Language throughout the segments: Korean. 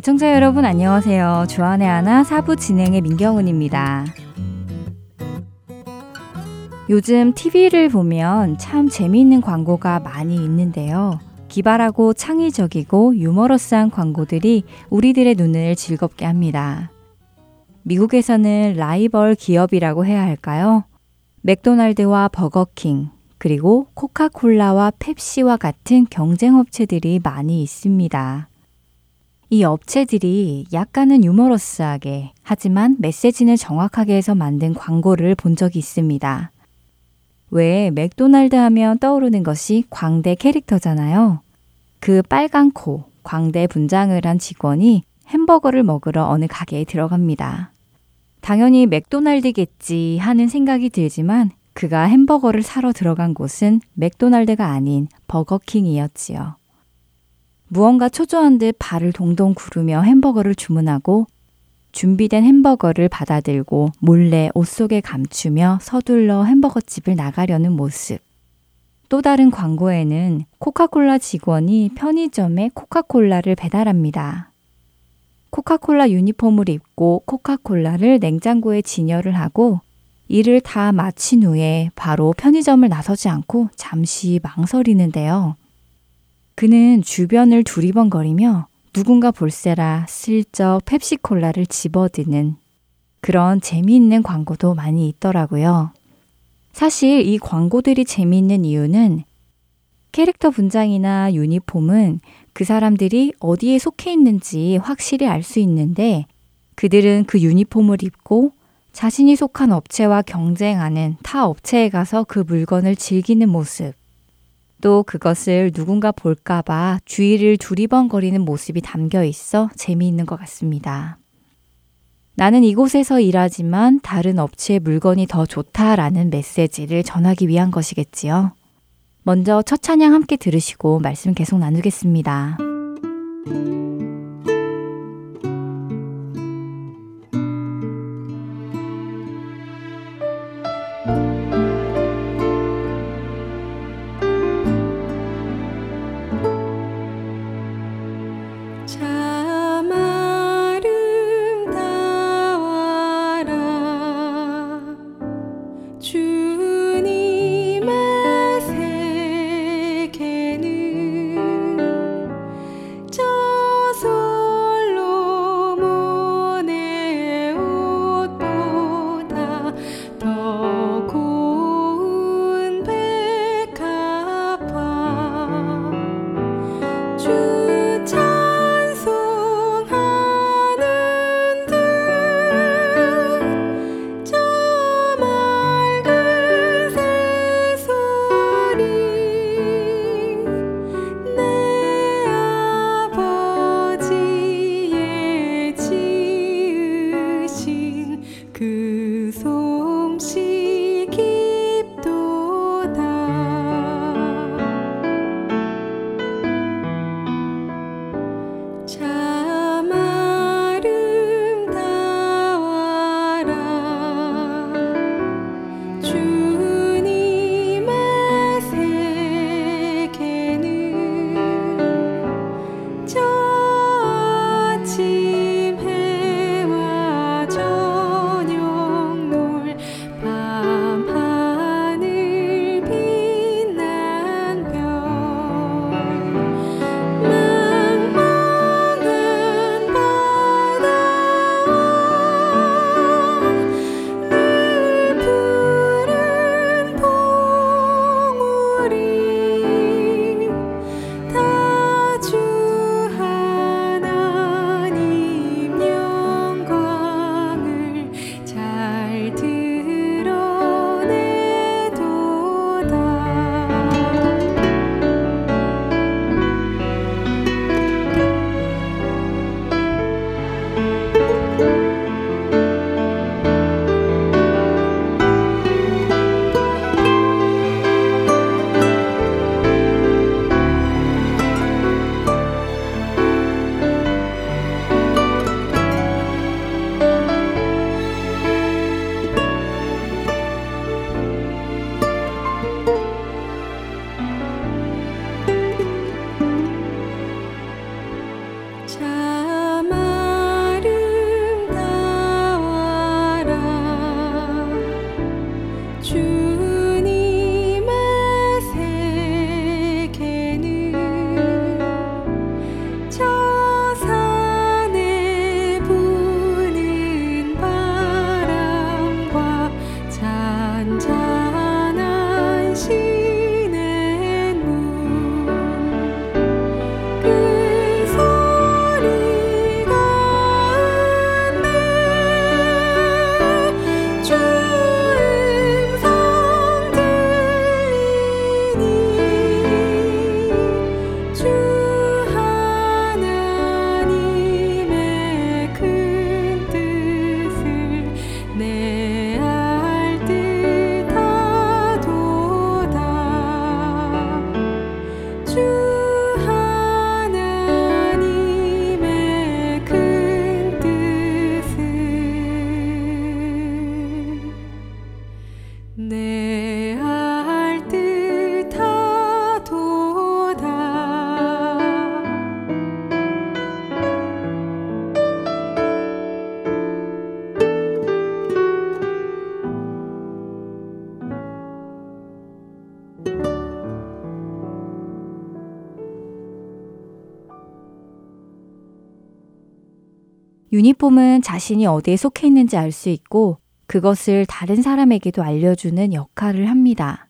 애청자 여러분 안녕하세요. 주안의 하나 사부 진행의 민경훈입니다. 요즘 TV를 보면 참 재미있는 광고가 많이 있는데요. 기발하고 창의적이고 유머러스한 광고들이 우리들의 눈을 즐겁게 합니다. 미국에서는 라이벌 기업이라고 해야 할까요? 맥도날드와 버거킹, 그리고 코카콜라와 펩시와 같은 경쟁 업체들이 많이 있습니다. 이 업체들이 약간은 유머러스하게, 하지만 메시지는 정확하게 해서 만든 광고를 본 적이 있습니다. 왜 맥도날드 하면 떠오르는 것이 광대 캐릭터잖아요. 그 빨간 코, 광대 분장을 한 직원이 햄버거를 먹으러 어느 가게에 들어갑니다. 당연히 맥도날드겠지 하는 생각이 들지만 그가 햄버거를 사러 들어간 곳은 맥도날드가 아닌 버거킹이었지요. 무언가 초조한 듯 발을 동동 구르며 햄버거를 주문하고 준비된 햄버거를 받아들고 몰래 옷 속에 감추며 서둘러 햄버거집을 나가려는 모습. 또 다른 광고에는 코카콜라 직원이 편의점에 코카콜라를 배달합니다. 코카콜라 유니폼을 입고 코카콜라를 냉장고에 진열을 하고 일을 다 마친 후에 바로 편의점을 나서지 않고 잠시 망설이는데요. 그는 주변을 두리번거리며 누군가 볼세라 슬쩍 펩시콜라를 집어드는 그런 재미있는 광고도 많이 있더라고요. 사실 이 광고들이 재미있는 이유는 캐릭터 분장이나 유니폼은 그 사람들이 어디에 속해 있는지 확실히 알 수 있는데 그들은 그 유니폼을 입고 자신이 속한 업체와 경쟁하는 타 업체에 가서 그 물건을 즐기는 모습, 또 그것을 누군가 볼까봐 주위를 두리번거리는 모습이 담겨 있어 재미있는 것 같습니다. 나는 이곳에서 일하지만 다른 업체의 물건이 더 좋다라는 메시지를 전하기 위한 것이겠지요. 먼저 첫 찬양 함께 들으시고 말씀 계속 나누겠습니다. 유니폼은 자신이 어디에 속해 있는지 알 수 있고 그것을 다른 사람에게도 알려주는 역할을 합니다.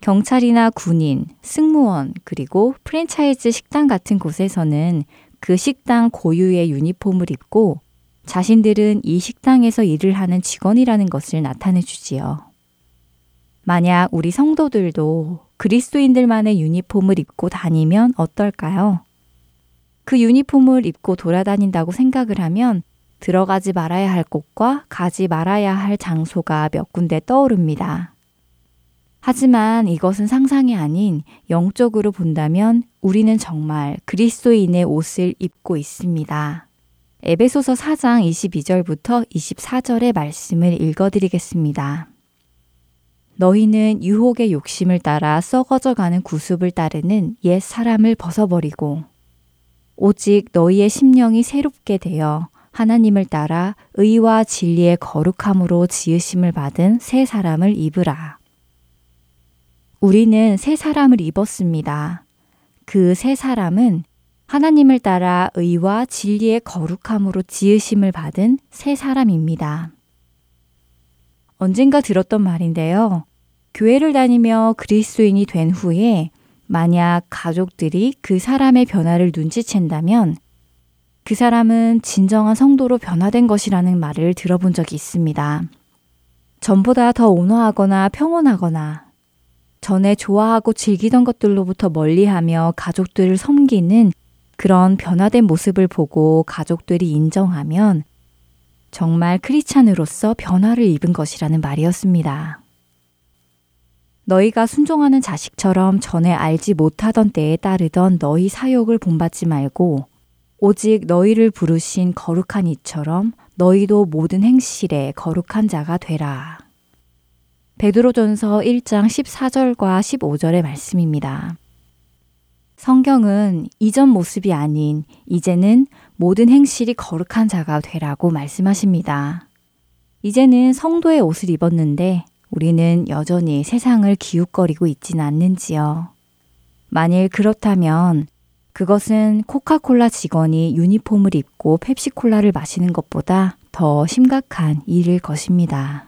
경찰이나 군인, 승무원, 그리고 프랜차이즈 식당 같은 곳에서는 그 식당 고유의 유니폼을 입고 자신들은 이 식당에서 일을 하는 직원이라는 것을 나타내 주지요. 만약 우리 성도들도 그리스도인들만의 유니폼을 입고 다니면 어떨까요? 그 유니폼을 입고 돌아다닌다고 생각을 하면 들어가지 말아야 할 곳과 가지 말아야 할 장소가 몇 군데 떠오릅니다. 하지만 이것은 상상이 아닌 영적으로 본다면 우리는 정말 그리스도인의 옷을 입고 있습니다. 에베소서 4장 22절부터 24절의 말씀을 읽어드리겠습니다. 너희는 유혹의 욕심을 따라 썩어져 가는 구습을 따르는 옛 사람을 벗어버리고 오직 너희의 심령이 새롭게 되어 하나님을 따라 의와 진리의 거룩함으로 지으심을 받은 새 사람을 입으라. 우리는 새 사람을 입었습니다. 그 새 사람은 하나님을 따라 의와 진리의 거룩함으로 지으심을 받은 새 사람입니다. 언젠가 들었던 말인데요. 교회를 다니며 그리스도인이 된 후에 만약 가족들이 그 사람의 변화를 눈치챈다면 그 사람은 진정한 성도로 변화된 것이라는 말을 들어본 적이 있습니다. 전보다 더 온화하거나 평온하거나 전에 좋아하고 즐기던 것들로부터 멀리하며 가족들을 섬기는 그런 변화된 모습을 보고 가족들이 인정하면 정말 크리찬으로서 변화를 입은 것이라는 말이었습니다. 너희가 순종하는 자식처럼 전에 알지 못하던 때에 따르던 너희 사욕을 본받지 말고 오직 너희를 부르신 거룩한 이처럼 너희도 모든 행실에 거룩한 자가 되라. 베드로전서 1장 14절과 15절의 말씀입니다. 성경은 이전 모습이 아닌 이제는 모든 행실이 거룩한 자가 되라고 말씀하십니다. 이제는 성도의 옷을 입었는데 우리는 여전히 세상을 기웃거리고 있지는 않는지요. 만일 그렇다면 그것은 코카콜라 직원이 유니폼을 입고 펩시콜라를 마시는 것보다 더 심각한 일일 것입니다.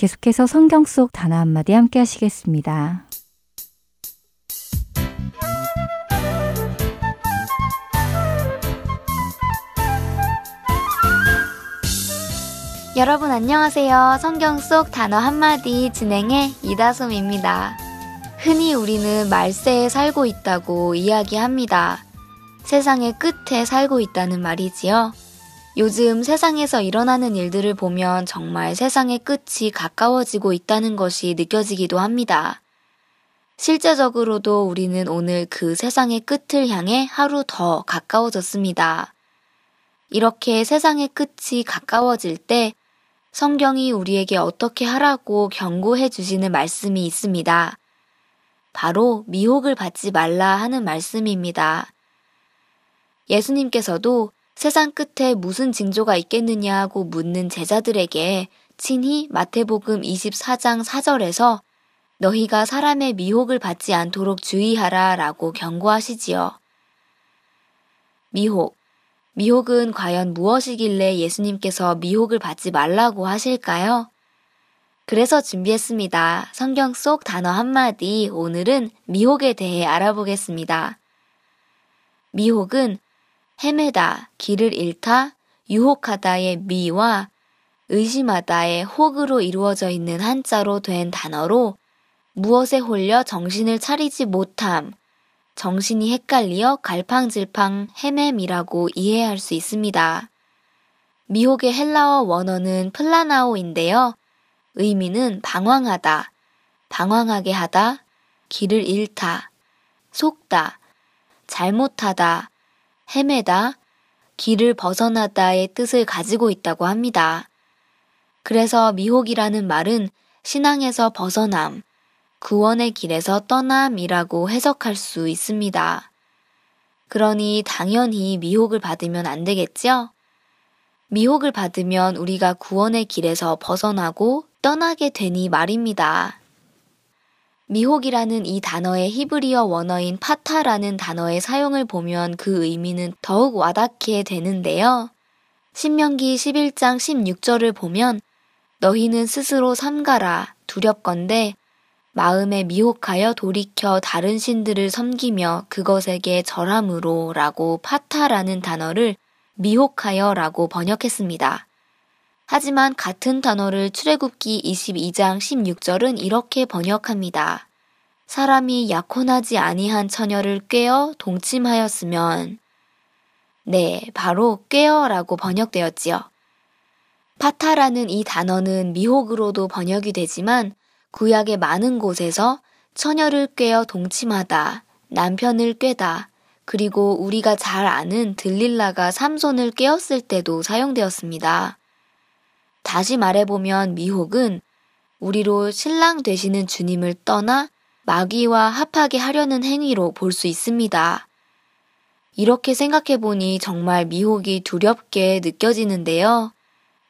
계속해서 성경 속 단어 한마디 함께 하시겠습니다. 여러분 안녕하세요. 성경 속 단어 한마디 진행의 이다솜입니다. 흔히 우리는 말세에 살고 있다고 이야기합니다. 세상의 끝에 살고 있다는 말이지요. 요즘 세상에서 일어나는 일들을 보면 정말 세상의 끝이 가까워지고 있다는 것이 느껴지기도 합니다. 실제적으로도 우리는 오늘 그 세상의 끝을 향해 하루 더 가까워졌습니다. 이렇게 세상의 끝이 가까워질 때 성경이 우리에게 어떻게 하라고 경고해 주시는 말씀이 있습니다. 바로 미혹을 받지 말라 하는 말씀입니다. 예수님께서도 세상 끝에 무슨 징조가 있겠느냐 하고 묻는 제자들에게 친히 마태복음 24장 4절에서 너희가 사람의 미혹을 받지 않도록 주의하라 라고 경고하시지요. 미혹. 미혹은 과연 무엇이길래 예수님께서 미혹을 받지 말라고 하실까요? 그래서 준비했습니다. 성경 속 단어 한마디 오늘은 미혹에 대해 알아보겠습니다. 미혹은 헤매다, 길을 잃다, 유혹하다의 미와 의심하다의 혹으로 이루어져 있는 한자로 된 단어로 무엇에 홀려 정신을 차리지 못함, 정신이 헷갈리어 갈팡질팡 헤맴이라고 이해할 수 있습니다. 미혹의 헬라어 원어는 플라나오인데요. 의미는 방황하다, 방황하게 하다, 길을 잃다, 속다, 잘못하다, 헤매다, 길을 벗어나다의 뜻을 가지고 있다고 합니다. 그래서 미혹이라는 말은 신앙에서 벗어남, 구원의 길에서 떠남이라고 해석할 수 있습니다. 그러니 당연히 미혹을 받으면 안 되겠죠? 미혹을 받으면 우리가 구원의 길에서 벗어나고 떠나게 되니 말입니다. 미혹이라는 이 단어의 히브리어 원어인 파타라는 단어의 사용을 보면 그 의미는 더욱 와닿게 되는데요. 신명기 11장 16절을 보면 너희는 스스로 삼가라 두렵건대 마음에 미혹하여 돌이켜 다른 신들을 섬기며 그것에게 절함으로 라고 파타라는 단어를 미혹하여 라고 번역했습니다. 하지만 같은 단어를 출애굽기 22장 16절은 이렇게 번역합니다. 사람이 약혼하지 아니한 처녀를 꿰어 동침하였으면 네, 바로 꿰어라고 번역되었지요. 파타라는 이 단어는 미혹으로도 번역이 되지만 구약의 많은 곳에서 처녀를 꿰어 동침하다, 남편을 꿰다, 그리고 우리가 잘 아는 들릴라가 삼손을 꿰었을 때도 사용되었습니다. 다시 말해보면 미혹은 우리로 신랑 되시는 주님을 떠나 마귀와 합하게 하려는 행위로 볼 수 있습니다. 이렇게 생각해보니 정말 미혹이 두렵게 느껴지는데요.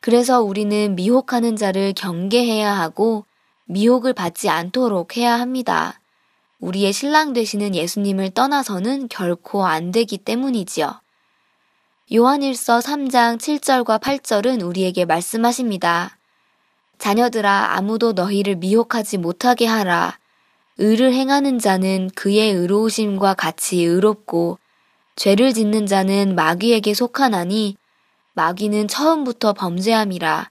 그래서 우리는 미혹하는 자를 경계해야 하고 미혹을 받지 않도록 해야 합니다. 우리의 신랑 되시는 예수님을 떠나서는 결코 안 되기 때문이지요. 요한일서 3장 7절과 8절은 우리에게 말씀하십니다. 자녀들아 아무도 너희를 미혹하지 못하게 하라. 의를 행하는 자는 그의 의로우심과 같이 의롭고 죄를 짓는 자는 마귀에게 속하나니 마귀는 처음부터 범죄함이라.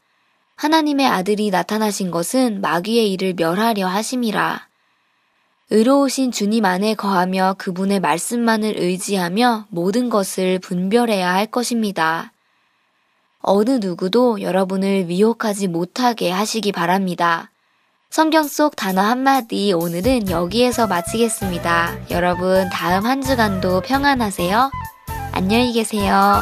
하나님의 아들이 나타나신 것은 마귀의 일을 멸하려 하심이라. 의로우신 주님 안에 거하며 그분의 말씀만을 의지하며 모든 것을 분별해야 할 것입니다. 어느 누구도 여러분을 미혹하지 못하게 하시기 바랍니다. 성경 속 단어 한마디 오늘은 여기에서 마치겠습니다. 여러분 다음 한 주간도 평안하세요. 안녕히 계세요.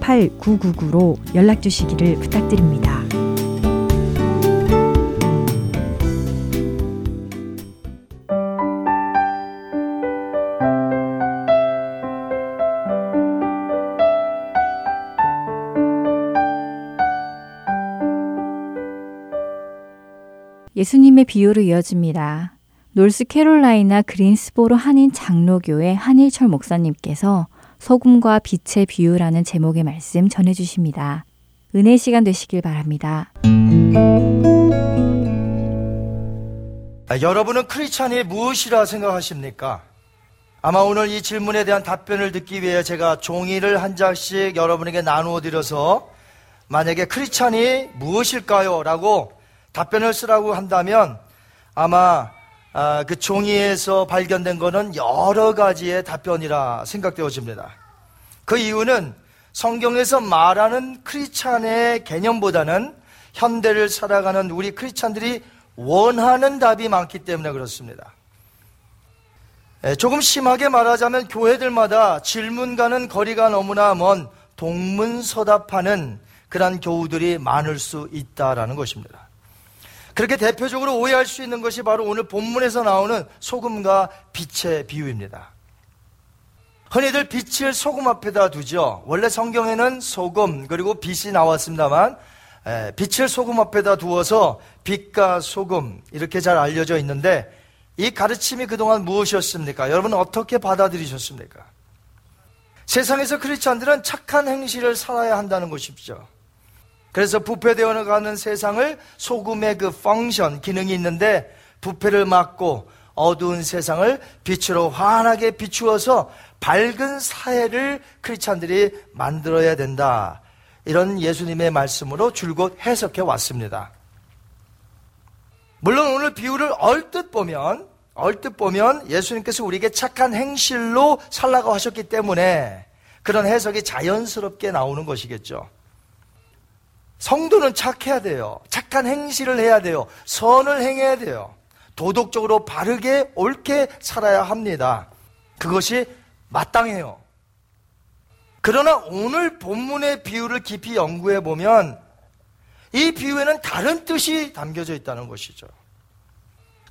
602-866-8999로 연락 주시기를 부탁드립니다. 예수님의 비유로 이어집니다. 노스캐롤라이나 그린스보로 한인 장로교회 한일철 목사님께서 소금과 빛의 비유라는 제목의 말씀 전해 주십니다. 은혜 시간 되시길 바랍니다. 아, 여러분은 크리스찬이 무엇이라 생각하십니까? 아마 오늘 이 질문에 대한 답변을 듣기 위해 제가 종이를 한 장씩 여러분에게 나누어 드려서 만약에 크리스찬이 무엇일까요? 라고 답변을 쓰라고 한다면 아마 아, 그 종이에서 발견된 것은 여러 가지의 답변이라 생각되어집니다. 그 이유는 성경에서 말하는 크리스찬의 개념보다는 현대를 살아가는 우리 크리스찬들이 원하는 답이 많기 때문에 그렇습니다. 예, 조금 심하게 말하자면 교회들마다 질문과는 거리가 너무나 먼 동문서답하는 그러한 교우들이 많을 수 있다라는 것입니다. 그렇게 대표적으로 오해할 수 있는 것이 바로 오늘 본문에서 나오는 소금과 빛의 비유입니다. 흔히들 빛을 소금 앞에다 두죠. 원래 성경에는 소금 그리고 빛이 나왔습니다만 빛을 소금 앞에다 두어서 빛과 소금 이렇게 잘 알려져 있는데 이 가르침이 그동안 무엇이었습니까? 여러분 어떻게 받아들이셨습니까? 세상에서 크리스찬들은 착한 행실을 살아야 한다는 것이죠. 그래서 부패 되어 가는 세상을 소금의 그 펑션, 기능이 있는데 부패를 막고 어두운 세상을 빛으로 환하게 비추어서 밝은 사회를 크리스찬들이 만들어야 된다. 이런 예수님의 말씀으로 줄곧 해석해 왔습니다. 물론 오늘 비유를 얼뜻 보면 얼뜻 보면 예수님께서 우리에게 착한 행실로 살라고 하셨기 때문에 그런 해석이 자연스럽게 나오는 것이겠죠. 성도는 착해야 돼요. 착한 행실을 해야 돼요. 선을 행해야 돼요. 도덕적으로 바르게 옳게 살아야 합니다. 그것이 마땅해요. 그러나 오늘 본문의 비유를 깊이 연구해 보면 이 비유에는 다른 뜻이 담겨져 있다는 것이죠.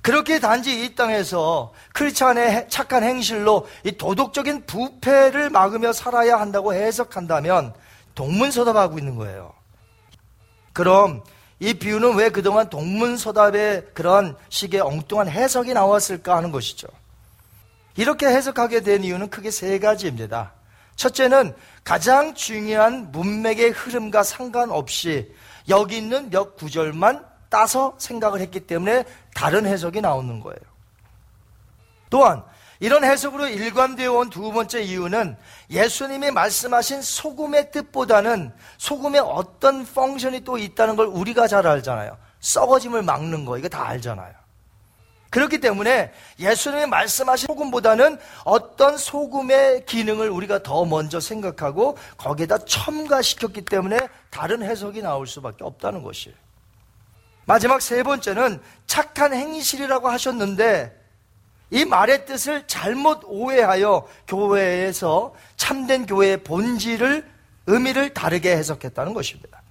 그렇게 단지 이 땅에서 크리스찬의 착한 행실로 이 도덕적인 부패를 막으며 살아야 한다고 해석한다면 동문서답하고 있는 거예요. 그럼 이 비유는 왜 그동안 동문서답의 그런 식의 엉뚱한 해석이 나왔을까 하는 것이죠. 이렇게 해석하게 된 이유는 크게 세 가지입니다. 첫째는 가장 중요한 문맥의 흐름과 상관없이 여기 있는 몇 구절만 따서 생각을 했기 때문에 다른 해석이 나오는 거예요. 또한 이런 해석으로 일관되어 온 두 번째 이유는 예수님이 말씀하신 소금의 뜻보다는 소금의 어떤 펑션이 또 있다는 걸 우리가 잘 알잖아요. 썩어짐을 막는 거, 이거 다 알잖아요. 그렇기 때문에 예수님이 말씀하신 소금보다는 어떤 소금의 기능을 우리가 더 먼저 생각하고 거기에다 첨가시켰기 때문에 다른 해석이 나올 수밖에 없다는 것이에요. 마지막 세 번째는 착한 행실이라고 하셨는데 이 말의 뜻을 잘못 오해하여 교회에서 참된 교회의 본질을 의미를 다르게 해석했다는 것입니다.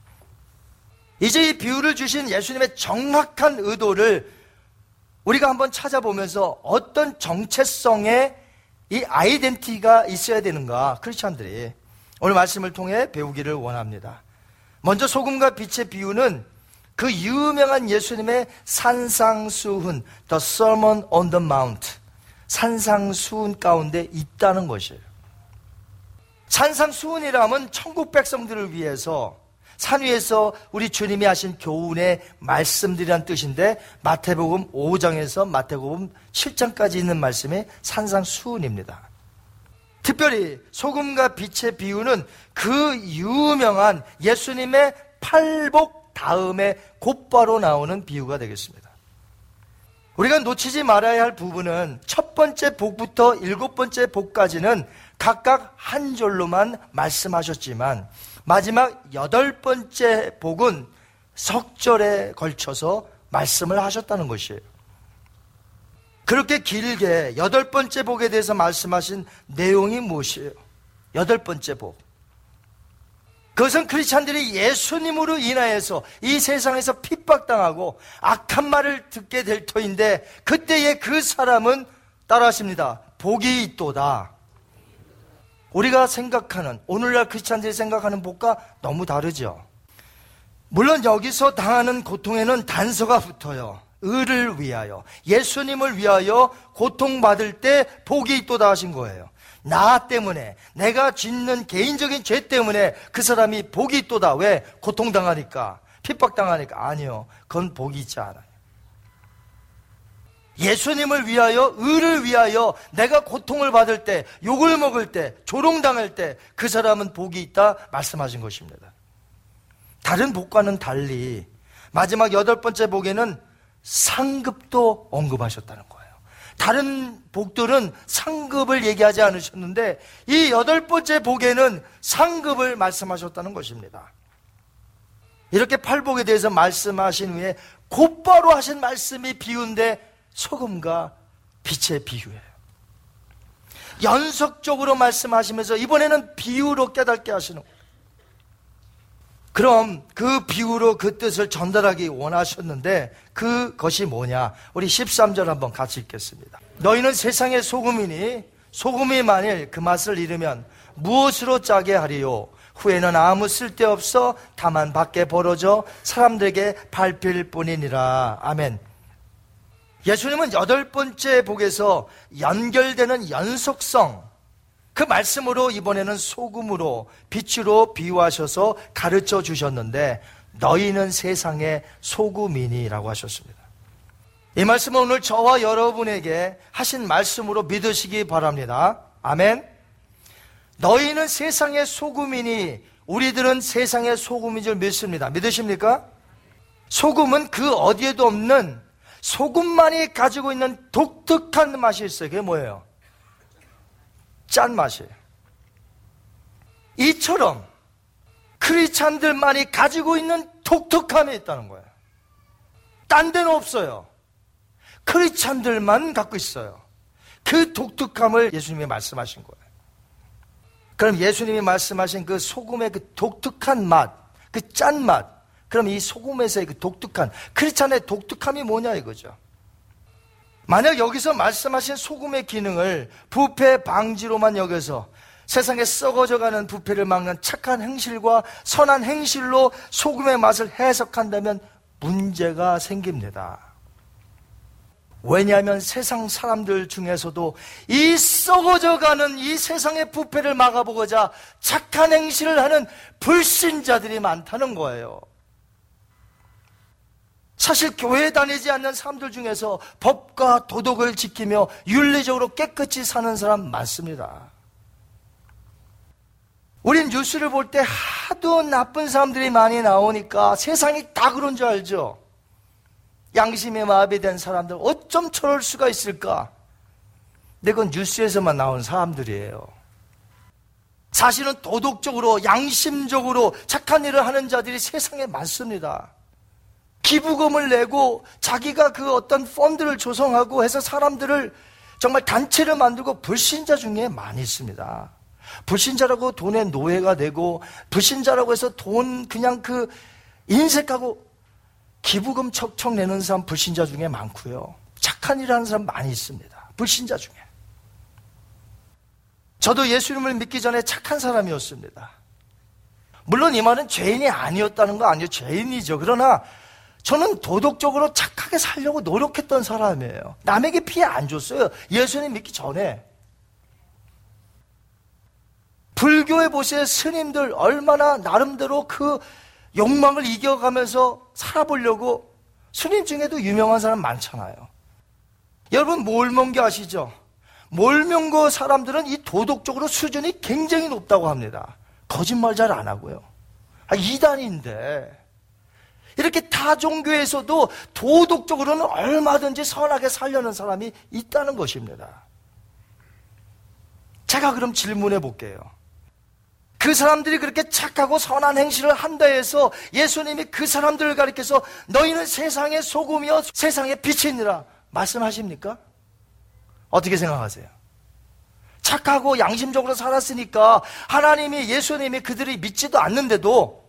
이제 이 비유를 주신 예수님의 정확한 의도를 우리가 한번 찾아보면서 어떤 정체성의 이 아이덴티가 있어야 되는가 크리스천들이 오늘 말씀을 통해 배우기를 원합니다. 먼저 소금과 빛의 비유는 그 유명한 예수님의 산상수훈, The Sermon on the Mount, 산상수훈 가운데 있다는 것이에요. 산상수훈이라면 천국 백성들을 위해서 산 위에서 우리 주님이 하신 교훈의 말씀들이란 뜻인데 마태복음 5장에서 마태복음 7장까지 있는 말씀이 산상수훈입니다. 특별히 소금과 빛의 비유는 그 유명한 예수님의 팔복 다음에 곧바로 나오는 비유가 되겠습니다. 우리가 놓치지 말아야 할 부분은 첫 번째 복부터 일곱 번째 복까지는 각각 한 절로만 말씀하셨지만 마지막 여덟 번째 복은 석절에 걸쳐서 말씀을 하셨다는 것이에요. 그렇게 길게 여덟 번째 복에 대해서 말씀하신 내용이 무엇이에요? 여덟 번째 복. 그것은 크리스찬들이 예수님으로 인하여서 이 세상에서 핍박당하고 악한 말을 듣게 될 터인데 그때의 그 사람은 따라하십니다. 복이 있도다. 우리가 생각하는 오늘날 크리스찬들이 생각하는 복과 너무 다르죠. 물론 여기서 당하는 고통에는 단서가 붙어요. 의를 위하여 예수님을 위하여 고통받을 때 복이 있도다 하신 거예요. 나 때문에 내가 짓는 개인적인 죄 때문에 그 사람이 복이 있도다. 왜? 고통당하니까 핍박당하니까 아니요. 그건 복이 있지 않아요. 예수님을 위하여 의를 위하여 내가 고통을 받을 때 욕을 먹을 때 조롱당할 때 그 사람은 복이 있다 말씀하신 것입니다. 다른 복과는 달리 마지막 여덟 번째 복에는 상급도 언급하셨다는 거예요. 다른 복들은 상급을 얘기하지 않으셨는데 이 여덟 번째 복에는 상급을 말씀하셨다는 것입니다. 이렇게 팔복에 대해서 말씀하신 후에 곧바로 하신 말씀이 비유인데 소금과 빛의 비유예요. 연속적으로 말씀하시면서 이번에는 비유로 깨닫게 하시는 거예요. 그럼 그 비유로 그 뜻을 전달하기 원하셨는데 그것이 뭐냐? 우리 13절 한번 같이 읽겠습니다. 너희는 세상의 소금이니 소금이 만일 그 맛을 잃으면 무엇으로 짜게 하리요? 후에는 아무 쓸데없어 다만 밖에 벌어져 사람들에게 밟힐 뿐이니라. 아멘. 예수님은 여덟 번째 복에서 연결되는 연속성, 그 말씀으로 이번에는 소금으로 빛으로 비유하셔서 가르쳐 주셨는데 너희는 세상의 소금이니라고 하셨습니다. 이 말씀은 오늘 저와 여러분에게 하신 말씀으로 믿으시기 바랍니다. 아멘. 너희는 세상의 소금이니 우리들은 세상의 소금인 줄 믿습니다. 믿으십니까? 소금은 그 어디에도 없는 소금만이 가지고 있는 독특한 맛이 있어요. 그게 뭐예요? 짠맛이에요. 이처럼 크리스찬들만이 가지고 있는 독특함이 있다는 거예요. 딴 데는 없어요. 크리스찬들만 갖고 있어요. 그 독특함을 예수님이 말씀하신 거예요. 그럼 예수님이 말씀하신 그 소금의 그 독특한 맛, 그 짠맛, 그럼 이 소금에서의 그 독특한, 크리스찬의 독특함이 뭐냐 이거죠. 만약 여기서 말씀하신 소금의 기능을 부패 방지로만 여겨서 세상에 썩어져가는 부패를 막는 착한 행실과 선한 행실로 소금의 맛을 해석한다면 문제가 생깁니다. 왜냐하면 세상 사람들 중에서도 이 썩어져가는 이 세상의 부패를 막아보고자 착한 행실을 하는 불신자들이 많다는 거예요. 사실 교회 다니지 않는 사람들 중에서 법과 도덕을 지키며 윤리적으로 깨끗이 사는 사람 많습니다. 우린 뉴스를 볼 때 하도 나쁜 사람들이 많이 나오니까 세상이 다 그런 줄 알죠? 양심의 마비된 사람들 어쩜 저럴 수가 있을까? 근데 그건 뉴스에서만 나온 사람들이에요. 사실은 도덕적으로, 양심적으로 착한 일을 하는 자들이 세상에 많습니다. 기부금을 내고 자기가 그 어떤 펀드를 조성하고 해서 사람들을 정말 단체를 만들고 불신자 중에 많이 있습니다. 불신자라고 돈의 노예가 되고 불신자라고 해서 돈 그냥 그 인색하고 기부금 척척 내는 사람 불신자 중에 많고요. 착한 일 하는 사람 많이 있습니다. 불신자 중에. 저도 예수님을 믿기 전에 착한 사람이었습니다. 물론 이 말은 죄인이 아니었다는 거 아니에요. 죄인이죠. 그러나 저는 도덕적으로 착하게 살려고 노력했던 사람이에요. 남에게 피해 안 줬어요. 예수님 믿기 전에. 불교에 보세요. 스님들 얼마나 나름대로 그 욕망을 이겨가면서 살아보려고 스님 중에도 유명한 사람 많잖아요. 여러분 몰몬교 아시죠? 몰몬교 사람들은 이 도덕적으로 수준이 굉장히 높다고 합니다. 거짓말 잘 안 하고요. 아, 이단인데 이렇게 타 종교에서도 도덕적으로는 얼마든지 선하게 살려는 사람이 있다는 것입니다. 제가 그럼 질문해 볼게요. 그 사람들이 그렇게 착하고 선한 행실을 한다 해서 예수님이 그 사람들을 가리켜서 너희는 세상의 소금이요 세상의 빛이니라 말씀하십니까? 어떻게 생각하세요? 착하고 양심적으로 살았으니까 하나님이 예수님이 그들이 믿지도 않는데도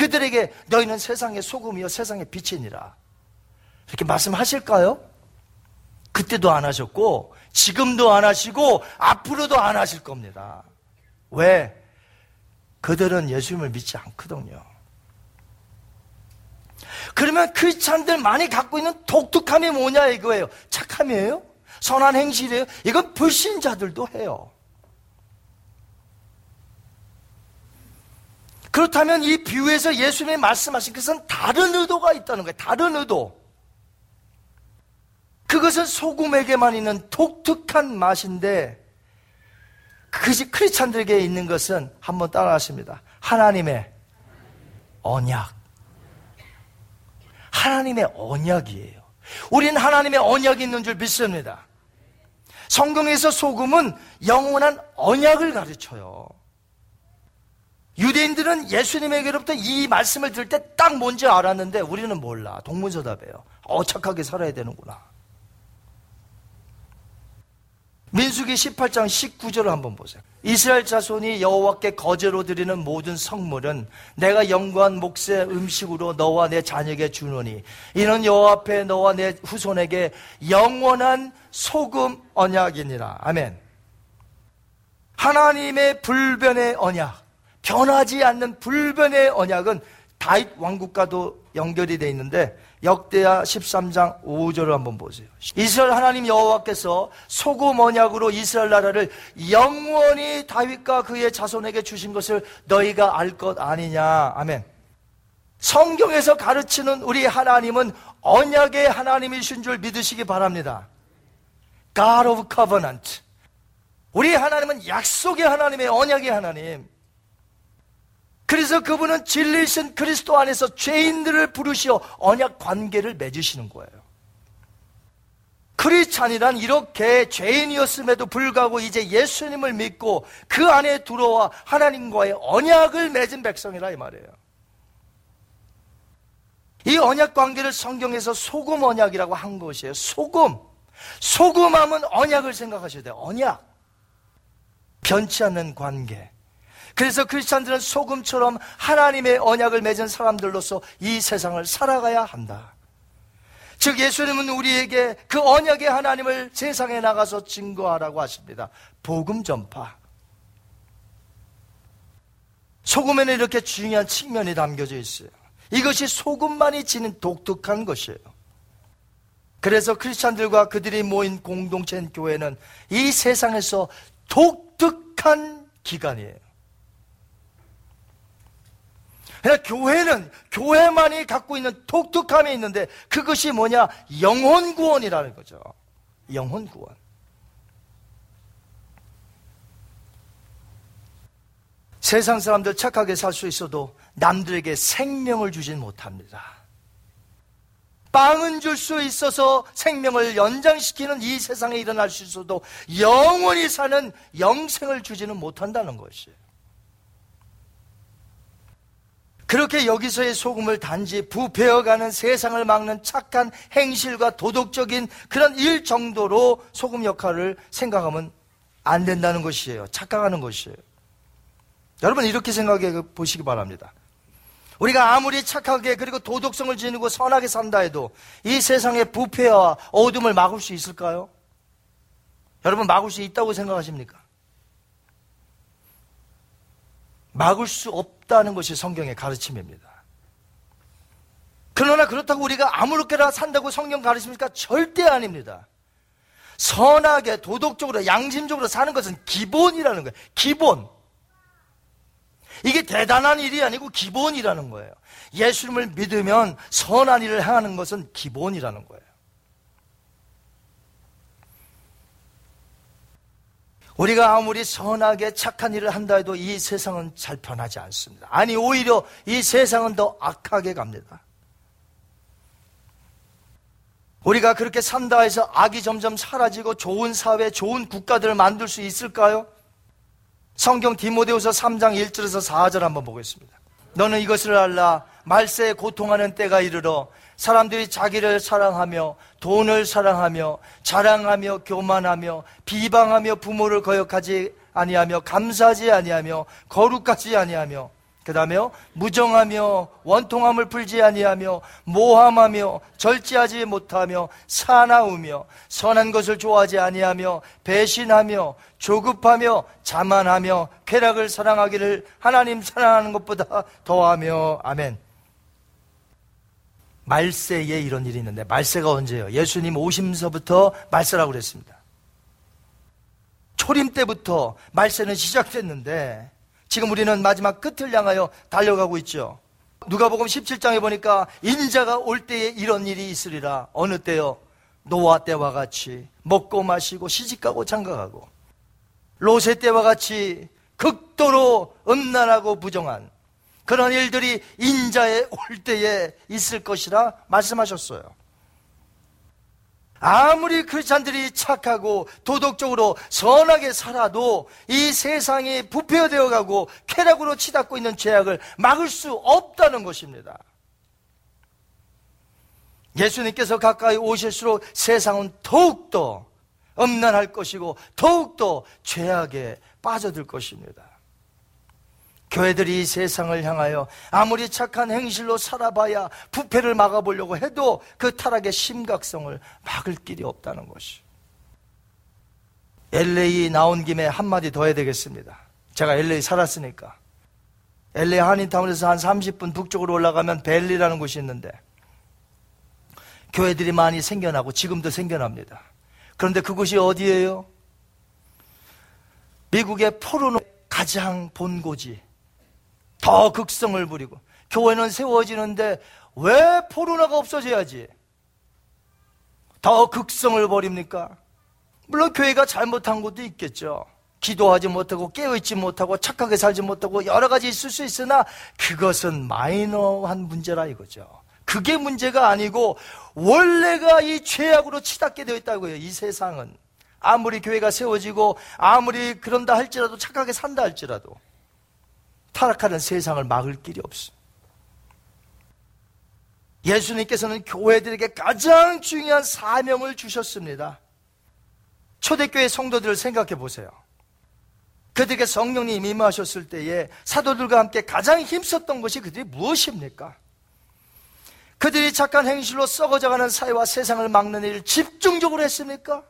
그들에게 너희는 세상의 소금이요 세상의 빛이니라 이렇게 말씀하실까요? 그때도 안 하셨고 지금도 안 하시고 앞으로도 안 하실 겁니다. 왜? 그들은 예수님을 믿지 않거든요. 그러면 크리스찬들 많이 갖고 있는 독특함이 뭐냐 이거예요. 착함이에요? 선한 행실이에요? 이건 불신자들도 해요. 그렇다면 이 비유에서 예수님이 말씀하신 것은 다른 의도가 있다는 거예요. 다른 의도. 그것은 소금에게만 있는 독특한 맛인데 그것이 크리스찬들에게 있는 것은 한번 따라하십니다. 하나님의 언약. 하나님의 언약이에요. 우리는 하나님의 언약이 있는 줄 믿습니다. 성경에서 소금은 영원한 언약을 가르쳐요. 유대인들은 예수님에게로부터 이 말씀을 들을 때 딱 뭔지 알았는데 우리는 몰라. 동문서답이에요. 어, 착하게 살아야 되는구나. 민수기 18장 19절을 한번 보세요. 이스라엘 자손이 여호와께 거제로 드리는 모든 성물은 내가 영구한 몫의 음식으로 너와 내 자녀에게 주노니 이는 여호와 앞에 너와 내 후손에게 영원한 소금 언약이니라. 아멘. 하나님의 불변의 언약, 변하지 않는 불변의 언약은 다윗 왕국과도 연결이 되어 있는데 역대하 13장 5절을 한번 보세요. 이스라엘 하나님 여호와께서 소금 언약으로 이스라엘 나라를 영원히 다윗과 그의 자손에게 주신 것을 너희가 알 것 아니냐. 아멘. 성경에서 가르치는 우리 하나님은 언약의 하나님이신 줄 믿으시기 바랍니다. God of Covenant. 우리 하나님은 약속의 하나님의 언약의 하나님. 그래서 그분은 진리신 그리스도 안에서 죄인들을 부르시어 언약 관계를 맺으시는 거예요. 크리스찬이란 이렇게 죄인이었음에도 불구하고 이제 예수님을 믿고 그 안에 들어와 하나님과의 언약을 맺은 백성이라 이 말이에요. 이 언약 관계를 성경에서 소금 언약이라고 한 것이에요. 소금. 소금하면 언약을 생각하셔야 돼요. 언약. 변치 않는 관계. 그래서 크리스찬들은 소금처럼 하나님의 언약을 맺은 사람들로서 이 세상을 살아가야 한다. 즉 예수님은 우리에게 그 언약의 하나님을 세상에 나가서 증거하라고 하십니다. 복음 전파. 소금에는 이렇게 중요한 측면이 담겨져 있어요. 이것이 소금만이 지닌 독특한 것이에요. 그래서 크리스찬들과 그들이 모인 공동체인 교회는 이 세상에서 독특한 기관이에요. 그러니까 교회는 교회만이 갖고 있는 독특함이 있는데 그것이 뭐냐? 영혼 구원이라는 거죠. 영혼 구원. 세상 사람들 착하게 살 수 있어도 남들에게 생명을 주진 못합니다. 빵은 줄 수 있어서 생명을 연장시키는 이 세상에 일어날 수 있어도 영원히 사는 영생을 주지는 못한다는 것이에요. 그렇게 여기서의 소금을 단지 부패어가는 세상을 막는 착한 행실과 도덕적인 그런 일 정도로 소금 역할을 생각하면 안 된다는 것이에요. 착각하는 것이에요. 여러분 이렇게 생각해 보시기 바랍니다. 우리가 아무리 착하게 그리고 도덕성을 지니고 선하게 산다 해도 이 세상의 부패와 어둠을 막을 수 있을까요? 여러분 막을 수 있다고 생각하십니까? 막을 수 없다는 것이 성경의 가르침입니다. 그러나 그렇다고 우리가 아무렇게나 산다고 성경 가르칩니까? 절대 아닙니다. 선하게, 도덕적으로, 양심적으로 사는 것은 기본이라는 거예요. 기본. 이게 대단한 일이 아니고 기본이라는 거예요. 예수님을 믿으면 선한 일을 행하는 것은 기본이라는 거예요. 우리가 아무리 선하게 착한 일을 한다 해도 이 세상은 잘 변하지 않습니다. 아니, 오히려 이 세상은 더 악하게 갑니다. 우리가 그렇게 산다 해서 악이 점점 사라지고 좋은 사회, 좋은 국가들을 만들 수 있을까요? 성경 디모데후서 3장 1절에서 4절 한번 보겠습니다. 너는 이것을 알라 말세에 고통하는 때가 이르러 사람들이 자기를 사랑하며 돈을 사랑하며 자랑하며 교만하며 비방하며 부모를 거역하지 아니하며 감사하지 아니하며 거룩하지 아니하며 그 다음에 무정하며 원통함을 풀지 아니하며 모함하며 절제하지 못하며 사나우며 선한 것을 좋아하지 아니하며 배신하며 조급하며 자만하며 쾌락을 사랑하기를 하나님 사랑하는 것보다 더하며 아멘 말세에 이런 일이 있는데 말세가 언제예요? 예수님 오심서부터 말세라고 그랬습니다 초림 때부터 말세는 시작됐는데 지금 우리는 마지막 끝을 향하여 달려가고 있죠. 누가복음 17장에 보니까 인자가 올 때에 이런 일이 있으리라. 어느 때요? 노아 때와 같이 먹고 마시고 시집가고 장가가고 로세 때와 같이 극도로 음란하고 부정한 그런 일들이 인자의 올 때에 있을 것이라 말씀하셨어요. 아무리 크리스찬들이 착하고 도덕적으로 선하게 살아도 이 세상이 부패되어 가고 쾌락으로 치닫고 있는 죄악을 막을 수 없다는 것입니다. 예수님께서 가까이 오실수록 세상은 더욱더 엄난할 것이고 더욱더 죄악에 빠져들 것입니다. 교회들이 이 세상을 향하여 아무리 착한 행실로 살아봐야 부패를 막아보려고 해도 그 타락의 심각성을 막을 길이 없다는 것이. LA 나온 김에 한마디 더 해야 되겠습니다. 제가 LA 살았으니까. LA 한인타운에서 한 30분 북쪽으로 올라가면 벨리라는 곳이 있는데 교회들이 많이 생겨나고 지금도 생겨납니다. 그런데 그곳이 어디예요? 미국의 포르노 가장 본고지 더 극성을 부리고 교회는 세워지는데 왜 포르나가 없어져야지? 더 극성을 벌입니까? 물론 교회가 잘못한 것도 있겠죠. 기도하지 못하고 깨어있지 못하고 착하게 살지 못하고 여러 가지 있을 수 있으나 그것은 마이너한 문제라 이거죠. 그게 문제가 아니고 원래가 이 죄악으로 치닫게 되어 있다고요. 이 세상은 아무리 교회가 세워지고 아무리 그런다 할지라도 착하게 산다 할지라도 타락하는 세상을 막을 길이 없어. 예수님께서는 교회들에게 가장 중요한 사명을 주셨습니다. 초대교회 성도들을 생각해 보세요. 그들에게 성령님이 임하셨을 때에 사도들과 함께 가장 힘썼던 것이 그들이 무엇입니까? 그들이 착한 행실로 썩어져가는 사회와 세상을 막는 일을 집중적으로 했습니까?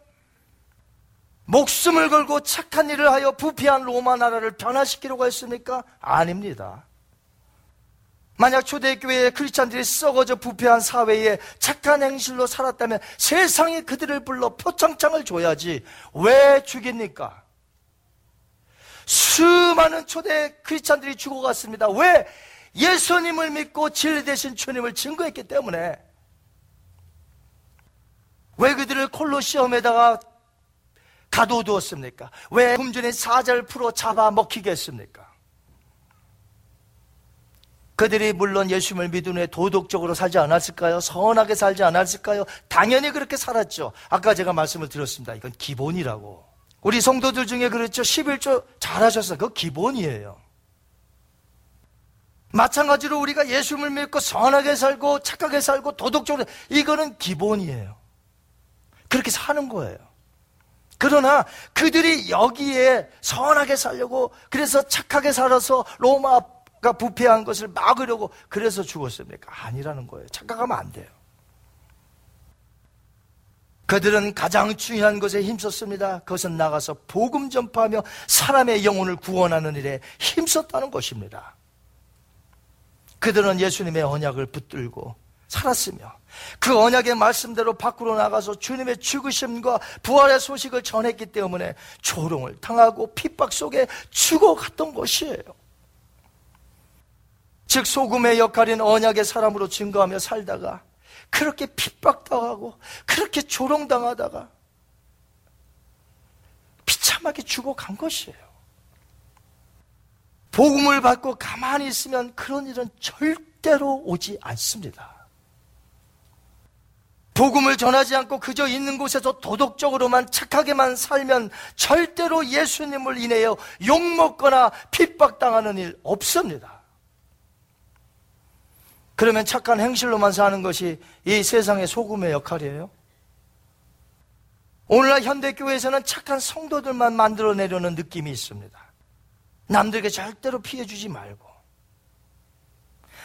목숨을 걸고 착한 일을 하여 부패한 로마 나라를 변화시키려고 했습니까? 아닙니다. 만약 초대교회의 크리스찬들이 썩어져 부패한 사회에 착한 행실로 살았다면 세상에 그들을 불러 표창장을 줘야지 왜 죽입니까? 수많은 초대 크리스찬들이 죽어갔습니다. 왜? 예수님을 믿고 진리 되신 주님을 증거했기 때문에 왜 그들을 콜로시엄에다가 가둬두었습니까? 왜 금전의 사자를 풀어 잡아먹히겠습니까? 그들이 물론 예수님을 믿은 후에 도덕적으로 살지 않았을까요? 선하게 살지 않았을까요? 당연히 그렇게 살았죠. 아까 제가 말씀을 드렸습니다. 이건 기본이라고. 우리 성도들 중에 그렇죠. 11조 잘하셨어요. 그거 기본이에요. 마찬가지로 우리가 예수님을 믿고 선하게 살고 착하게 살고 도덕적으로 이거는 기본이에요. 그렇게 사는 거예요. 그러나 그들이 여기에 선하게 살려고 그래서 착하게 살아서 로마가 부패한 것을 막으려고 그래서 죽었습니까? 아니라는 거예요. 착각하면 안 돼요. 그들은 가장 중요한 것에 힘썼습니다. 그것은 나가서 복음 전파하며 사람의 영혼을 구원하는 일에 힘썼다는 것입니다. 그들은 예수님의 언약을 붙들고 살았으며 그 언약의 말씀대로 밖으로 나가서 주님의 죽으심과 부활의 소식을 전했기 때문에 조롱을 당하고 핍박 속에 죽어갔던 것이에요. 즉 소금의 역할인 언약의 사람으로 증거하며 살다가 그렇게 핍박당하고 그렇게 조롱당하다가 비참하게 죽어간 것이에요. 복음을 받고 가만히 있으면 그런 일은 절대로 오지 않습니다. 복음을 전하지 않고 그저 있는 곳에서 도덕적으로만 착하게만 살면 절대로 예수님을 인해여 욕먹거나 핍박당하는 일 없습니다. 그러면 착한 행실로만 사는 것이 이 세상의 소금의 역할이에요? 오늘날 현대교회에서는 착한 성도들만 만들어내려는 느낌이 있습니다. 남들에게 절대로 피해주지 말고,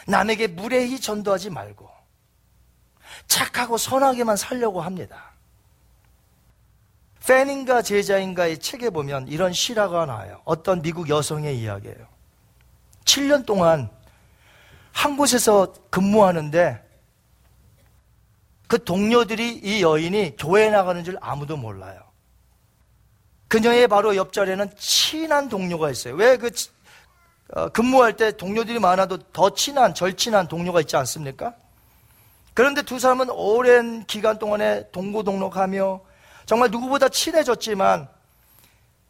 남에게 무례히 전도하지 말고, 착하고 선하게만 살려고 합니다. 페닝가 제자인가의 책에 보면 이런 실화가 나와요. 어떤 미국 여성의 이야기예요. 7년 동안 한 곳에서 근무하는데 그 동료들이 이 여인이 교회에 나가는 줄 아무도 몰라요. 그녀의 바로 옆자리에는 친한 동료가 있어요. 왜그 어, 근무할 때 동료들이 많아도 더 친한, 절친한 동료가 있지 않습니까? 그런데 두 사람은 오랜 기간 동안에 동고동록하며 정말 누구보다 친해졌지만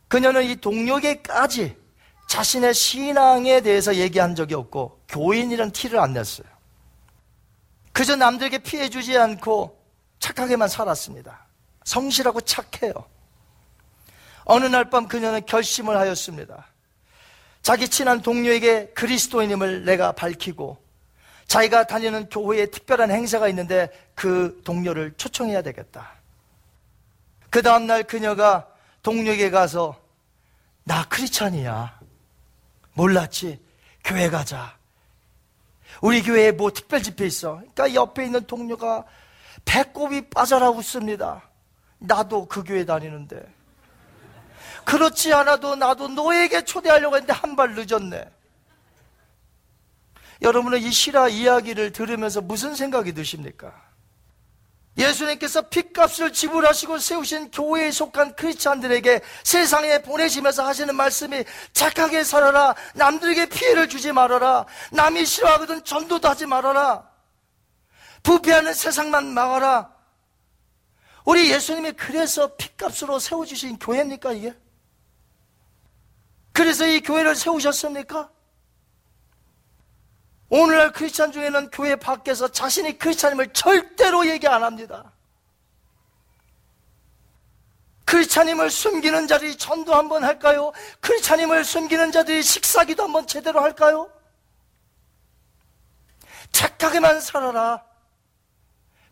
그녀는 이 동료에게까지 자신의 신앙에 대해서 얘기한 적이 없고 교인이라는 티를 안 냈어요. 그저 남들에게 피해 주지 않고 착하게만 살았습니다. 성실하고 착해요. 어느 날 밤 그녀는 결심을 하였습니다. 자기 친한 동료에게 그리스도인임을 내가 밝히고 자기가 다니는 교회에 특별한 행사가 있는데 그 동료를 초청해야 되겠다. 그 다음날 그녀가 동료에게 가서 나 크리스찬이야. 몰랐지? 교회 가자. 우리 교회에 뭐 특별 집회 있어. 그러니까 옆에 있는 동료가 배꼽이 빠져라 웃습니다. 나도 그 교회 다니는데. 그렇지 않아도 나도 너에게 초대하려고 했는데 한 발 늦었네. 여러분은 이 실화 이야기를 들으면서 무슨 생각이 드십니까? 예수님께서 핏값을 지불하시고 세우신 교회에 속한 크리스찬들에게 세상에 보내시면서 하시는 말씀이 착하게 살아라. 남들에게 피해를 주지 말아라. 남이 싫어하거든 전도도 하지 말아라. 부패하는 세상만 막아라. 우리 예수님이 그래서 핏값으로 세워주신 교회입니까, 이게? 그래서 이 교회를 세우셨습니까? 오늘날 크리스찬 중에는 교회 밖에서 자신이 크리스찬임을 절대로 얘기 안 합니다. 크리스찬임을 숨기는 자들이 전도 한번 할까요? 크리스찬임을 숨기는 자들이 식사기도 한번 제대로 할까요? 착하게만 살아라.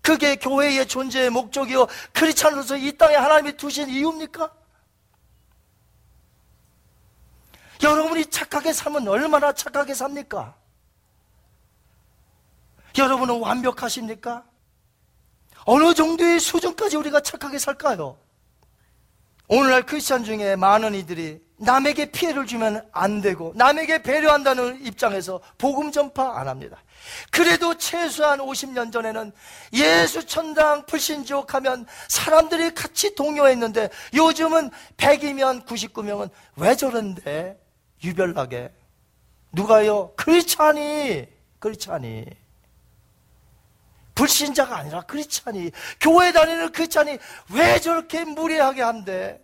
그게 교회의 존재의 목적이요. 크리스찬으로서 이 땅에 하나님이 두신 이유입니까? 여러분이 착하게 살면 얼마나 착하게 삽니까? 여러분은 완벽하십니까? 어느 정도의 수준까지 우리가 착하게 살까요? 오늘날 크리스천 중에 많은 이들이 남에게 피해를 주면 안 되고 남에게 배려한다는 입장에서 복음 전파 안 합니다. 그래도 최소한 50년 전에는 예수 천당 불신지옥 하면 사람들이 같이 동요했는데 요즘은 100이면 99명은 왜 저런데 유별나게 누가요? 크리스찬이 크리스찬이 불신자가 아니라 크리스찬이 교회 다니는 크리스찬이 왜 저렇게 무례하게 한대?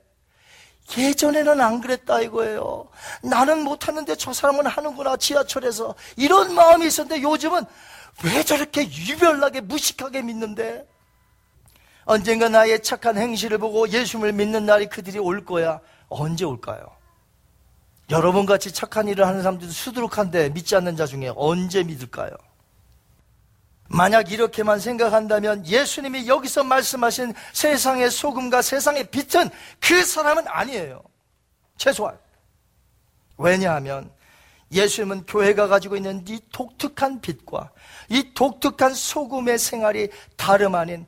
예전에는 안 그랬다 이거예요. 나는 못하는데 저 사람은 하는구나 지하철에서 이런 마음이 있었는데 요즘은 왜 저렇게 유별나게 무식하게 믿는데? 언젠가 나의 착한 행실을 보고 예수님을 믿는 날이 그들이 올 거야. 언제 올까요? 여러분 같이 착한 일을 하는 사람들도 수두룩한데 믿지 않는 자 중에 언제 믿을까요? 만약 이렇게만 생각한다면 예수님이 여기서 말씀하신 세상의 소금과 세상의 빛은 그 사람은 아니에요. 최소한. 왜냐하면 예수님은 교회가 가지고 있는 이 독특한 빛과 이 독특한 소금의 생활이 다름 아닌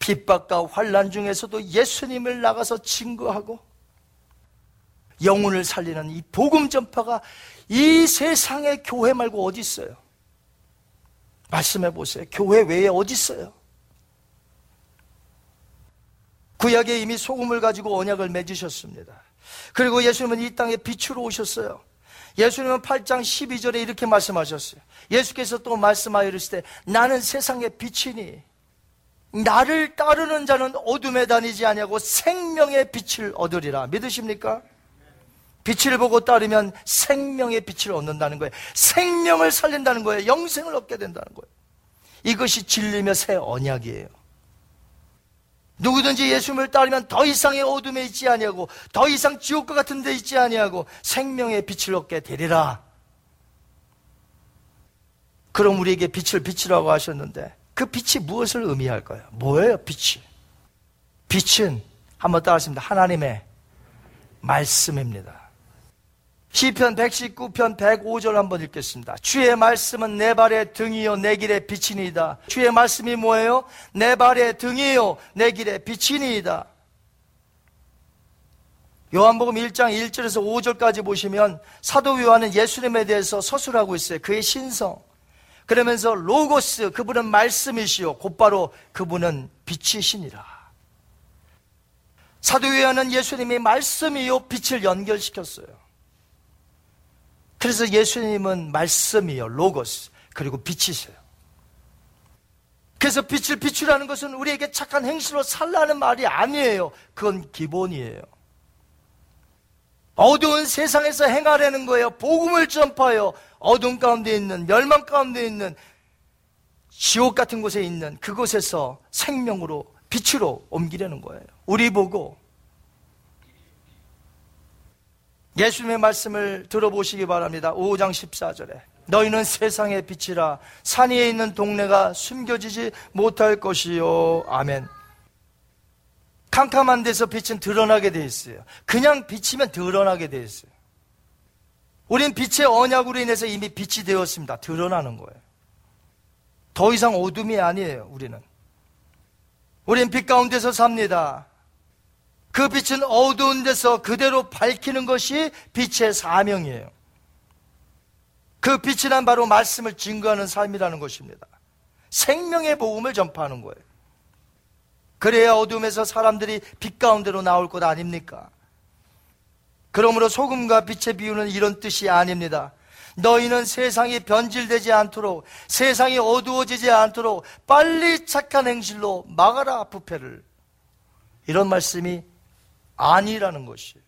핍박과 환란 중에서도 예수님을 나가서 증거하고 영혼을 살리는 이 복음 전파가 이 세상의 교회 말고 어디 있어요? 말씀해 보세요. 교회 외에 어디 있어요? 구약에 이미 소금을 가지고 언약을 맺으셨습니다. 그리고 예수님은 이 땅에 빛으로 오셨어요. 예수님은 8장 12절에 이렇게 말씀하셨어요. 예수께서 또 말씀하여 이르시되 나는 세상의 빛이니 나를 따르는 자는 어둠에 다니지 아니하고 생명의 빛을 얻으리라. 믿으십니까? 빛을 보고 따르면 생명의 빛을 얻는다는 거예요. 생명을 살린다는 거예요. 영생을 얻게 된다는 거예요. 이것이 진리며 새 언약이에요. 누구든지 예수님을 따르면 더 이상의 어둠에 있지 아니하고 더 이상 지옥과 같은 데 있지 아니하고 생명의 빛을 얻게 되리라. 그럼 우리에게 빛을 비치라고 하셨는데 그 빛이 무엇을 의미할까요? 뭐예요, 빛이? 빛은 한번 따라하십니다. 하나님의 말씀입니다. 시편 119편 105절 한번 읽겠습니다. 주의 말씀은 내 발의 등이요 내 길의 빛이니이다. 주의 말씀이 뭐예요? 내 발의 등이요 내 길의 빛이니이다. 요한복음 1장 1절에서 5절까지 보시면 사도 요한은 예수님에 대해서 서술하고 있어요. 그의 신성. 그러면서 로고스 그분은 말씀이시요 곧바로 그분은 빛이시니라. 사도 요한은 예수님이 말씀이요 빛을 연결시켰어요. 그래서 예수님은 말씀이요, 로고스, 그리고 빛이세요. 그래서 빛을 비추라는 것은 우리에게 착한 행실로 살라는 말이 아니에요. 그건 기본이에요. 어두운 세상에서 행하려는 거예요. 복음을 전파하여 어둠 가운데 있는, 멸망 가운데 있는, 지옥 같은 곳에 있는 그곳에서 생명으로, 빛으로 옮기려는 거예요. 우리 보고 예수님의 말씀을 들어보시기 바랍니다. 5장 14절에. 너희는 세상의 빛이라 산 위에 있는 동네가 숨겨지지 못할 것이요. 아멘. 캄캄한 데서 빛은 드러나게 돼 있어요. 그냥 비치면 드러나게 돼 있어요. 우린 빛의 언약으로 인해서 이미 빛이 되었습니다. 드러나는 거예요. 더 이상 어둠이 아니에요, 우리는. 우린 빛 가운데서 삽니다. 그 빛은 어두운 데서 그대로 밝히는 것이 빛의 사명이에요. 그 빛이란 바로 말씀을 증거하는 삶이라는 것입니다. 생명의 복음을 전파하는 거예요. 그래야 어둠에서 사람들이 빛 가운데로 나올 것 아닙니까? 그러므로 소금과 빛의 비유는 이런 뜻이 아닙니다. 너희는 세상이 변질되지 않도록 세상이 어두워지지 않도록 빨리 착한 행실로 막아라 부패를 이런 말씀이 아니라는 것이에요.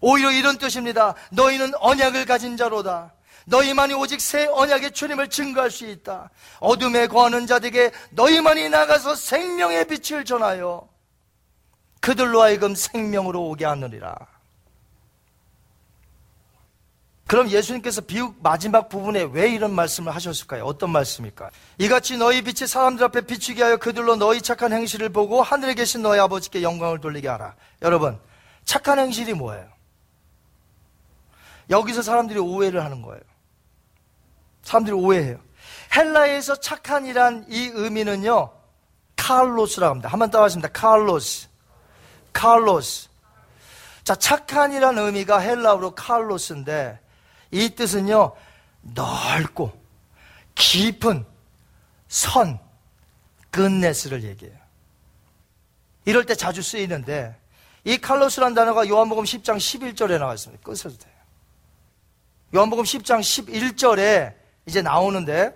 오히려 이런 뜻입니다. 너희는 언약을 가진 자로다. 너희만이 오직 새 언약의 주님을 증거할 수 있다. 어둠에 거하는 자들에게 너희만이 나가서 생명의 빛을 전하여 그들로 하여금 생명으로 오게 하느니라. 그럼 예수님께서 비유 마지막 부분에 왜 이런 말씀을 하셨을까요? 어떤 말씀일까요? 이같이 너희 빛이 사람들 앞에 비추게 하여 그들로 너희 착한 행실을 보고 하늘에 계신 너희 아버지께 영광을 돌리게 하라. 여러분, 착한 행실이 뭐예요? 여기서 사람들이 오해를 하는 거예요. 사람들이 오해해요. 헬라에서 착한이란 이 의미는요, 칼로스라고 합니다. 한번 따라하십니다. 칼로스. 칼로스. 자, 착한이란 의미가 헬라어로 칼로스인데, 이 뜻은요, 넓고 깊은 선, 끝내스를 얘기해요. 이럴 때 자주 쓰이는데, 이 칼로스란 단어가 요한복음 10장 11절에 나와 있습니다. 끄셔도 돼요. 요한복음 10장 11절에 이제 나오는데,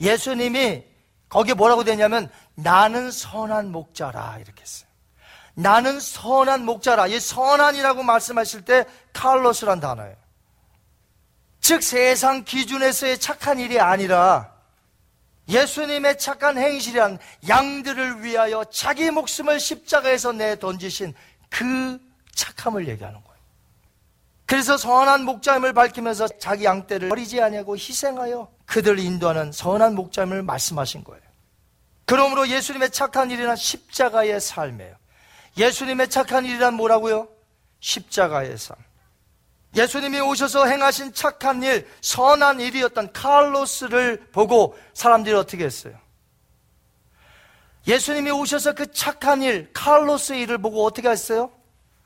예수님이 거기에 뭐라고 되냐면, 나는 선한 목자라, 이렇게 했어요. 나는 선한 목자라. 이 선한이라고 말씀하실 때 칼로스란 단어예요. 즉 세상 기준에서의 착한 일이 아니라 예수님의 착한 행실이란 양들을 위하여 자기 목숨을 십자가에서 내 던지신 그 착함을 얘기하는 거예요. 그래서 선한 목자임을 밝히면서 자기 양떼를 버리지 아니하고 희생하여 그들을 인도하는 선한 목자임을 말씀하신 거예요. 그러므로 예수님의 착한 일이란 십자가의 삶이에요. 예수님의 착한 일이란 뭐라고요? 십자가의 삶. 예수님이 오셔서 행하신 착한 일, 선한 일이었던 칼로스를 보고 사람들이 어떻게 했어요? 예수님이 오셔서 그 착한 일, 칼로스의 일을 보고 어떻게 했어요?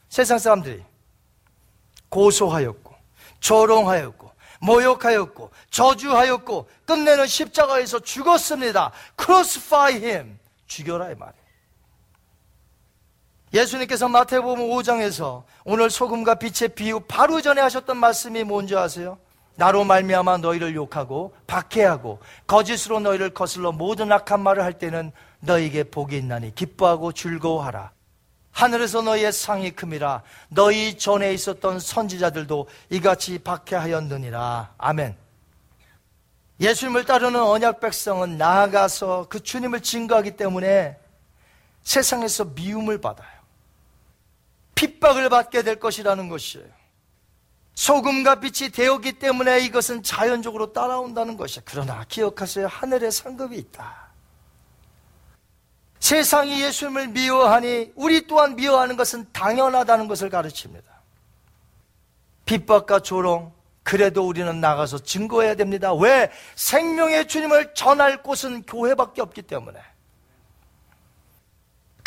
세상 사람들이 고소하였고, 조롱하였고, 모욕하였고, 저주하였고, 끝내는 십자가에서 죽었습니다. Crucify him. 죽여라 이 말이에요. 예수님께서 마태복음 5장에서 오늘 소금과 빛의 비유 바로 전에 하셨던 말씀이 뭔지 아세요? 나로 말미암아 너희를 욕하고 박해하고 거짓으로 너희를 거슬러 모든 악한 말을 할 때는 너희에게 복이 있나니 기뻐하고 즐거워하라. 하늘에서 너희의 상이 큼이라 너희 전에 있었던 선지자들도 이같이 박해하였느니라. 아멘. 예수님을 따르는 언약 백성은 나아가서 그 주님을 증거하기 때문에 세상에서 미움을 받아요. 핍박을 받게 될 것이라는 것이에요. 소금과 빛이 되었기 때문에 이것은 자연적으로 따라온다는 것이에요. 그러나 기억하세요. 하늘에 상급이 있다. 세상이 예수님을 미워하니 우리 또한 미워하는 것은 당연하다는 것을 가르칩니다. 핍박과 조롱, 그래도 우리는 나가서 증거해야 됩니다. 왜? 생명의 주님을 전할 곳은 교회밖에 없기 때문에.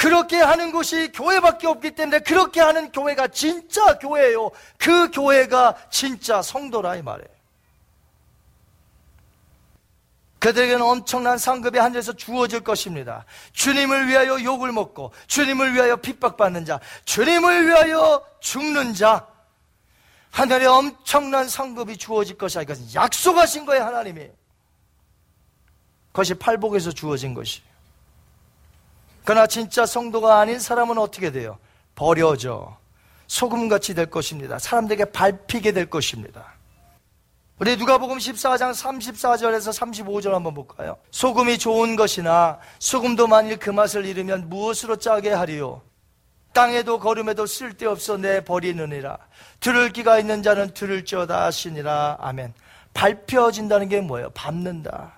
그렇게 하는 곳이 교회밖에 없기 때문에 그렇게 하는 교회가 진짜 교회예요. 그 교회가 진짜 성도라 이 말이에요. 그들에게는 엄청난 상급이 하늘에서 주어질 것입니다. 주님을 위하여 욕을 먹고, 주님을 위하여 핍박받는 자, 주님을 위하여 죽는 자, 하늘에 엄청난 상급이 주어질 것이야. 이것은 약속하신 거예요, 하나님이. 그것이 팔복에서 주어진 것이에요. 그러나 진짜 성도가 아닌 사람은 어떻게 돼요? 버려져. 소금같이 될 것입니다. 사람들에게 밟히게 될 것입니다. 우리 누가복음 14장 34절에서 35절 한번 볼까요? 소금이 좋은 것이나 소금도 만일 그 맛을 잃으면 무엇으로 짜게 하리요? 땅에도 걸음에도 쓸데없어 내 버리느니라. 들을 기가 있는 자는 들을지어다 하시니라. 아멘. 밟혀진다는 게 뭐예요? 밟는다.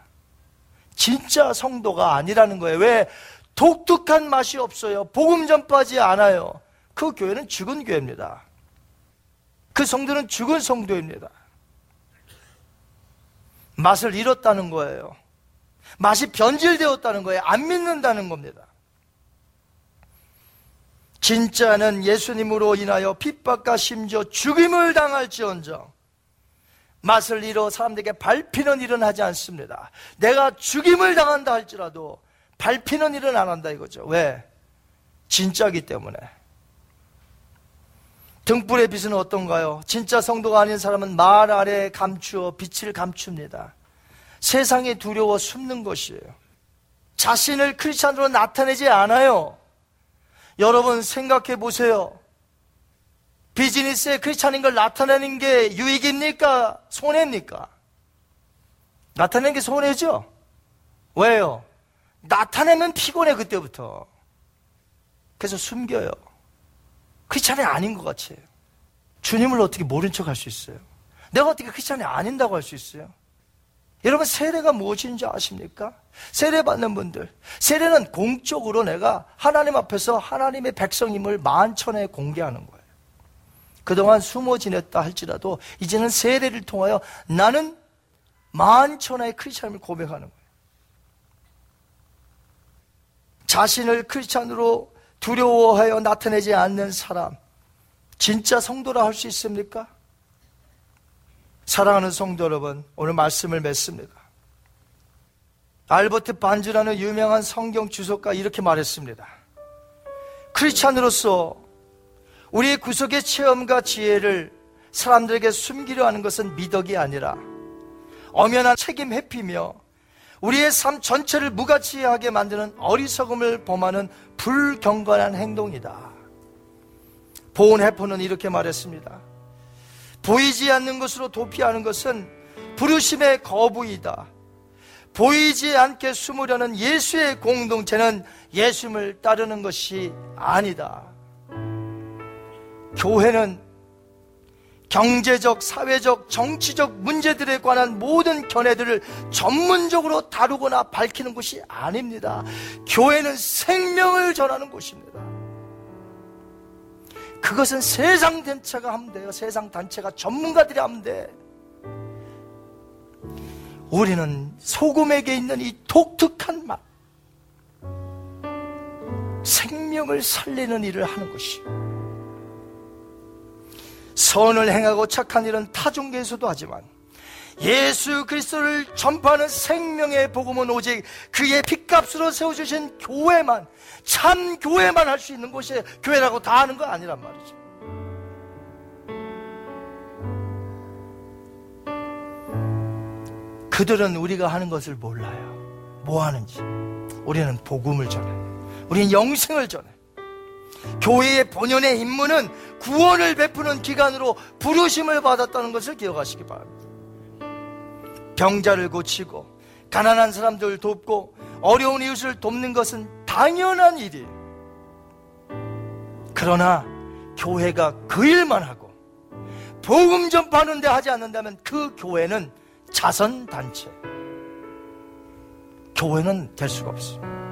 진짜 성도가 아니라는 거예요. 왜? 독특한 맛이 없어요. 복음 전파하지 않아요. 그 교회는 죽은 교회입니다. 그 성도는 죽은 성도입니다. 맛을 잃었다는 거예요. 맛이 변질되었다는 거예요. 안 믿는다는 겁니다. 진짜는 예수님으로 인하여 핍박과 심지어 죽임을 당할지언정 맛을 잃어 사람들에게 밟히는 일은 하지 않습니다. 내가 죽임을 당한다 할지라도 밟히는 일은 안 한다 이거죠. 왜? 진짜기 때문에. 등불의 빛은 어떤가요? 진짜 성도가 아닌 사람은 말 아래 감추어 빛을 감춥니다. 세상에 두려워 숨는 것이에요. 자신을 크리스찬으로 나타내지 않아요. 여러분 생각해 보세요. 비즈니스에 크리스찬인 걸 나타내는 게 유익입니까? 손해입니까? 나타내는 게 손해죠? 왜요? 나타내면 피곤해 그때부터. 그래서 숨겨요. 크리스찬이 아닌 것 같아요. 주님을 어떻게 모른 척 할 수 있어요? 내가 어떻게 크리스찬이 아닌다고 할 수 있어요? 여러분 세례가 무엇인지 아십니까? 세례 받는 분들 세례는 공적으로 내가 하나님 앞에서 하나님의 백성임을 만천에 공개하는 거예요. 그동안 숨어 지냈다 할지라도 이제는 세례를 통하여 나는 만천하의 크리스찬임을 고백하는 거예요. 자신을 크리스찬으로 두려워하여 나타내지 않는 사람 진짜 성도라 할 수 있습니까? 사랑하는 성도 여러분, 오늘 말씀을 맺습니다. 알버트 반주라는 유명한 성경 주석가 이렇게 말했습니다. 크리스찬으로서 우리의 구속의 체험과 지혜를 사람들에게 숨기려 하는 것은 미덕이 아니라 엄연한 책임 회피며 우리의 삶 전체를 무가치하게 만드는 어리석음을 범하는 불경건한 행동이다. 보온 해포는 이렇게 말했습니다. 보이지 않는 것으로 도피하는 것은 부르심의 거부이다. 보이지 않게 숨으려는 예수의 공동체는 예수님을 따르는 것이 아니다. 교회는 경제적, 사회적, 정치적 문제들에 관한 모든 견해들을 전문적으로 다루거나 밝히는 곳이 아닙니다. 교회는 생명을 전하는 곳입니다. 그것은 세상 단체가 하면 돼요. 세상 단체가 전문가들이 하면 돼. 우리는 소금에게 있는 이 독특한 맛, 생명을 살리는 일을 하는 것이요. 선을 행하고 착한 일은 타종계에서도 하지만 예수 그리스도를 전파하는 생명의 복음은 오직 그의 핏값으로 세워주신 교회만 참 교회만 할 수 있는 곳이 교회라고 다 하는 거 아니란 말이죠. 그들은 우리가 하는 것을 몰라요. 뭐 하는지. 우리는 복음을 전해. 우리는 영생을 전해. 교회의 본연의 임무는 구원을 베푸는 기관으로 부르심을 받았다는 것을 기억하시기 바랍니다. 병자를 고치고 가난한 사람들 돕고 어려운 이웃을 돕는 것은 당연한 일이에요. 그러나 교회가 그 일만 하고 복음 전파하는 데 하지 않는다면 그 교회는 자선 단체. 교회는 될 수가 없어요.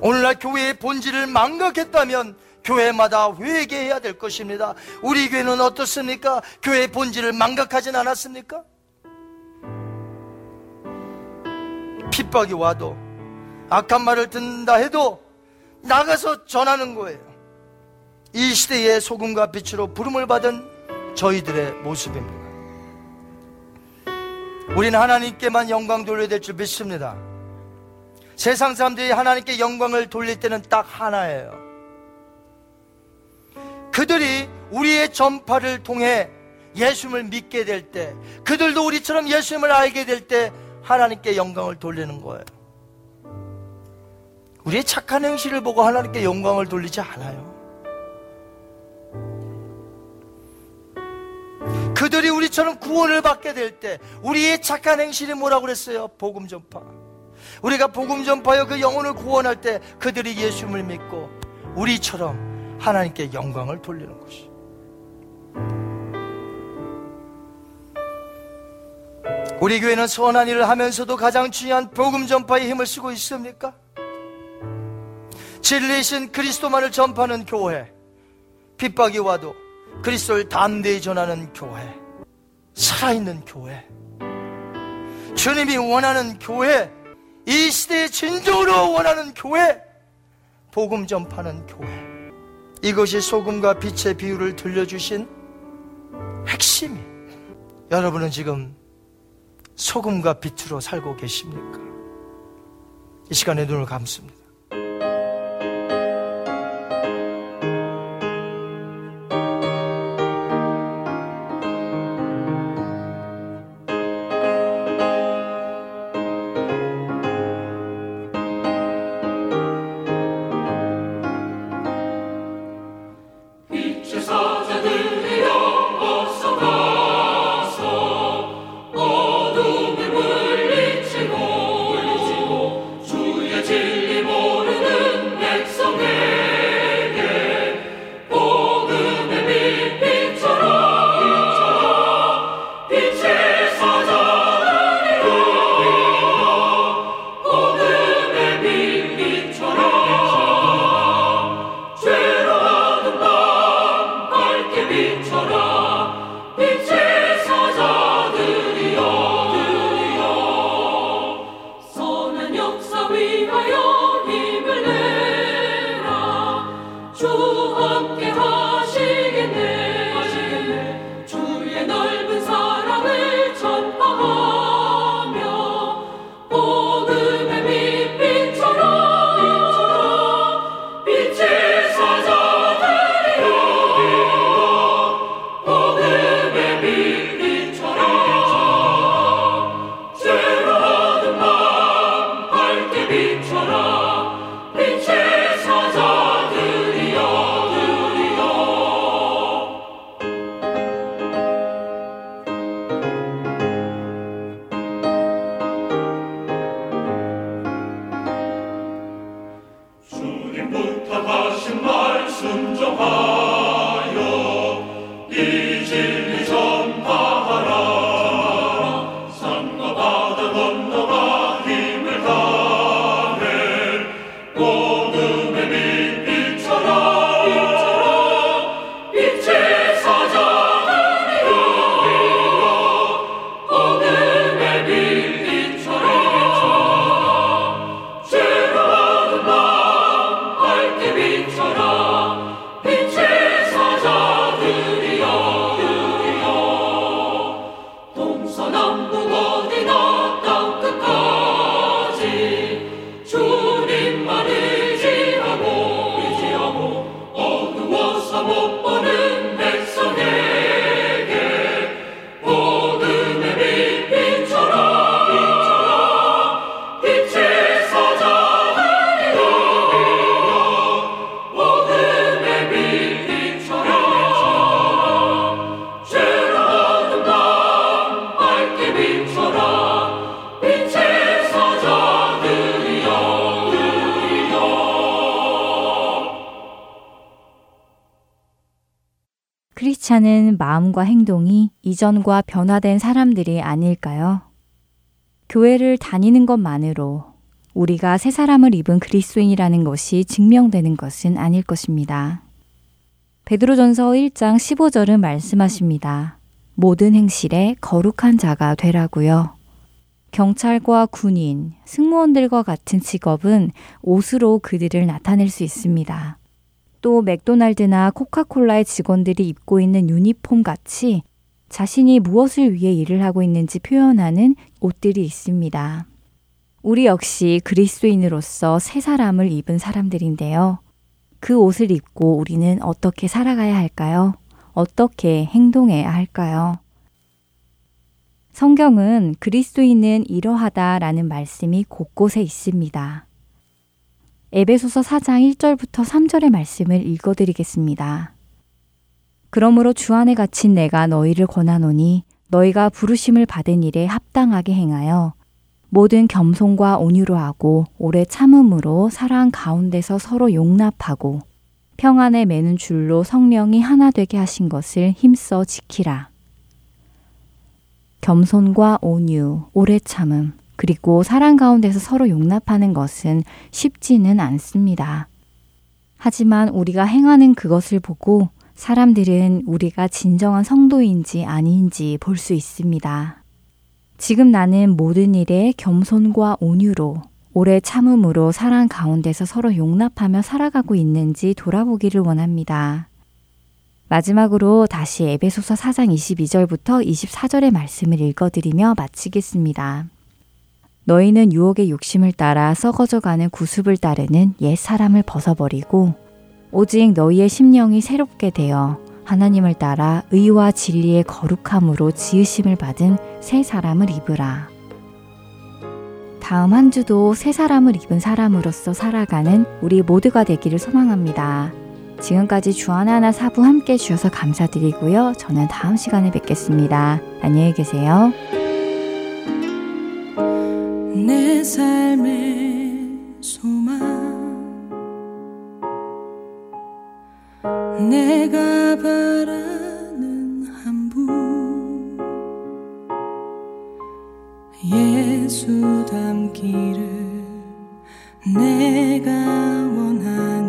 오늘날 교회의 본질을 망각했다면 교회마다 회개해야 될 것입니다. 우리 교회는 어떻습니까? 교회의 본질을 망각하진 않았습니까? 핍박이 와도 악한 말을 듣는다 해도 나가서 전하는 거예요. 이 시대의 소금과 빛으로 부름을 받은 저희들의 모습입니다. 우리는 하나님께만 영광 돌려야 될 줄 믿습니다. 세상 사람들이 하나님께 영광을 돌릴 때는 딱 하나예요. 그들이 우리의 전파를 통해 예수님을 믿게 될 때, 그들도 우리처럼 예수님을 알게 될 때 하나님께 영광을 돌리는 거예요. 우리의 착한 행실을 보고 하나님께 영광을 돌리지 않아요. 그들이 우리처럼 구원을 받게 될 때 우리의 착한 행실이 뭐라고 그랬어요? 복음 전파. 우리가 복음 전파여 그 영혼을 구원할 때 그들이 예수님을 믿고 우리처럼 하나님께 영광을 돌리는 것이. 우리 교회는 선한 일을 하면서도 가장 중요한 복음 전파에 힘을 쓰고 있습니까? 진리신 그리스도만을 전파하는 교회, 핍박이 와도 그리스도를 담대히 전하는 교회, 살아있는 교회, 주님이 원하는 교회, 이 시대에 진정으로 원하는 교회, 복음 전파하는 교회. 이것이 소금과 빛의 비유를 들려주신 핵심이. 여러분은 지금 소금과 빛으로 살고 계십니까? 이 시간에 눈을 감습니다. 이 이전과 변화된 사람들이 아닐까요? 교회를 다니는 것만으로 우리가 새 사람을 입은 그리스도인이라는 것이 증명되는 것은 아닐 것입니다. 베드로전서 1장 15절은 말씀하십니다. 모든 행실에 거룩한 자가 되라고요. 경찰과 군인, 승무원들과 같은 직업은 옷으로 그들을 나타낼 수 있습니다. 또 맥도날드나 코카콜라의 직원들이 입고 있는 유니폼 같이 자신이 무엇을 위해 일을 하고 있는지 표현하는 옷들이 있습니다. 우리 역시 그리스도인으로서 새 사람을 입은 사람들인데요. 그 옷을 입고 우리는 어떻게 살아가야 할까요? 어떻게 행동해야 할까요? 성경은 그리스도인은 이러하다라는 말씀이 곳곳에 있습니다. 에베소서 4장 1절부터 3절의 말씀을 읽어드리겠습니다. 그러므로 주 안에 갇힌 내가 너희를 권하노니 너희가 부르심을 받은 일에 합당하게 행하여 모든 겸손과 온유로 하고 오래 참음으로 사랑 가운데서 서로 용납하고 평안에 매는 줄로 성령이 하나 되게 하신 것을 힘써 지키라. 겸손과 온유, 오래 참음, 그리고 사랑 가운데서 서로 용납하는 것은 쉽지는 않습니다. 하지만 우리가 행하는 그것을 보고 사람들은 우리가 진정한 성도인지 아닌지 볼 수 있습니다. 지금 나는 모든 일에 겸손과 온유로 오래 참음으로 사랑 가운데서 서로 용납하며 살아가고 있는지 돌아보기를 원합니다. 마지막으로 다시 에베소서 4장 22절부터 24절의 말씀을 읽어드리며 마치겠습니다. 너희는 유혹의 욕심을 따라 썩어져가는 구습을 따르는 옛 사람을 벗어버리고 오직 너희의 심령이 새롭게 되어 하나님을 따라 의와 진리의 거룩함으로 지으심을 받은 새 사람을 입으라. 다음 한 주도 새 사람을 입은 사람으로서 살아가는 우리 모두가 되기를 소망합니다. 지금까지 주하나하나 사부 함께 주셔서 감사드리고요. 저는 다음 시간에 뵙겠습니다. 안녕히 계세요. 내 삶의 내가 바라는 한 분 예수 닮기를 내가 원하는